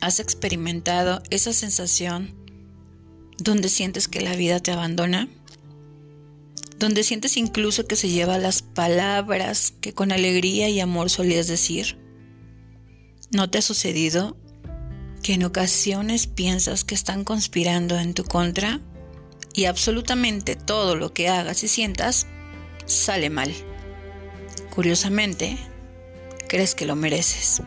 ¿Has experimentado esa sensación donde sientes que la vida te abandona? Donde sientes incluso que se lleva las palabras que con alegría y amor solías decir. ¿No te ha sucedido que en ocasiones piensas que están conspirando en tu contra y absolutamente todo lo que hagas y sientas sale mal? Curiosamente, crees que lo mereces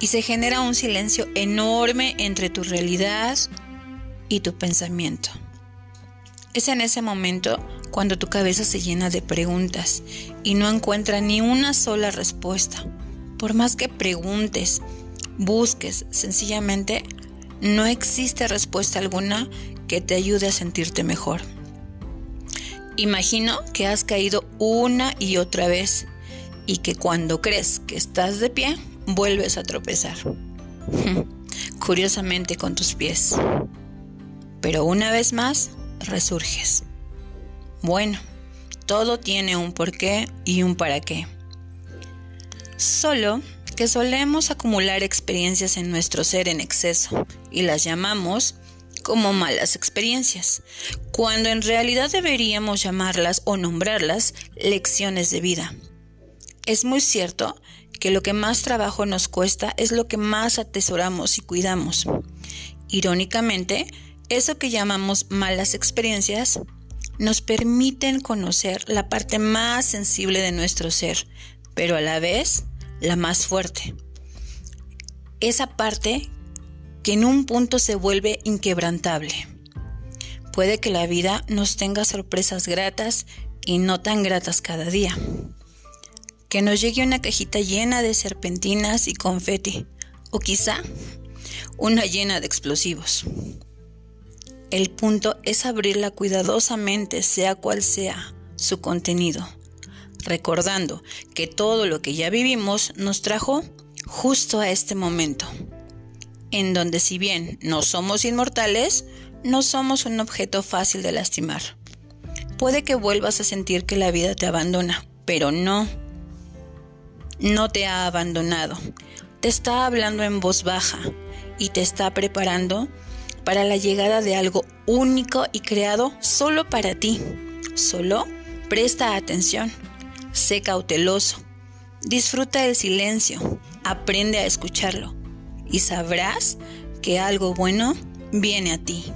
y se genera un silencio enorme entre tu realidad y tu pensamiento. Es en ese momento cuando tu cabeza se llena de preguntas y no encuentra ni una sola respuesta. Por más que preguntes, busques, sencillamente no existe respuesta alguna que te ayude a sentirte mejor. Imagino que has caído una y otra vez y que cuando crees que estás de pie, vuelves a tropezar. Curiosamente con tus pies. Pero una vez más, resurges. Bueno, todo tiene un porqué y un para qué. Solo que solemos acumular experiencias en nuestro ser en exceso y las llamamos como malas experiencias, cuando en realidad deberíamos llamarlas o nombrarlas lecciones de vida. Es muy cierto que lo que más trabajo nos cuesta es lo que más atesoramos y cuidamos. Irónicamente, eso que llamamos malas experiencias nos permiten conocer la parte más sensible de nuestro ser, pero a la vez la más fuerte. Esa parte que en un punto se vuelve inquebrantable. Puede que la vida nos tenga sorpresas gratas y no tan gratas cada día que nos llegue una cajita llena de serpentinas y confeti, o quizá una llena de explosivos. El punto es abrirla cuidadosamente, sea cual sea su contenido, recordando que todo lo que ya vivimos nos trajo justo a este momento, en donde si bien no somos inmortales, no somos un objeto fácil de lastimar. Puede que vuelvas a sentir que la vida te abandona, pero no no te ha abandonado. Te está hablando en voz baja y te está preparando para la llegada de algo único y creado solo para ti. Solo presta atención, sé cauteloso, disfruta el silencio, aprende a escucharlo y sabrás que algo bueno viene a ti.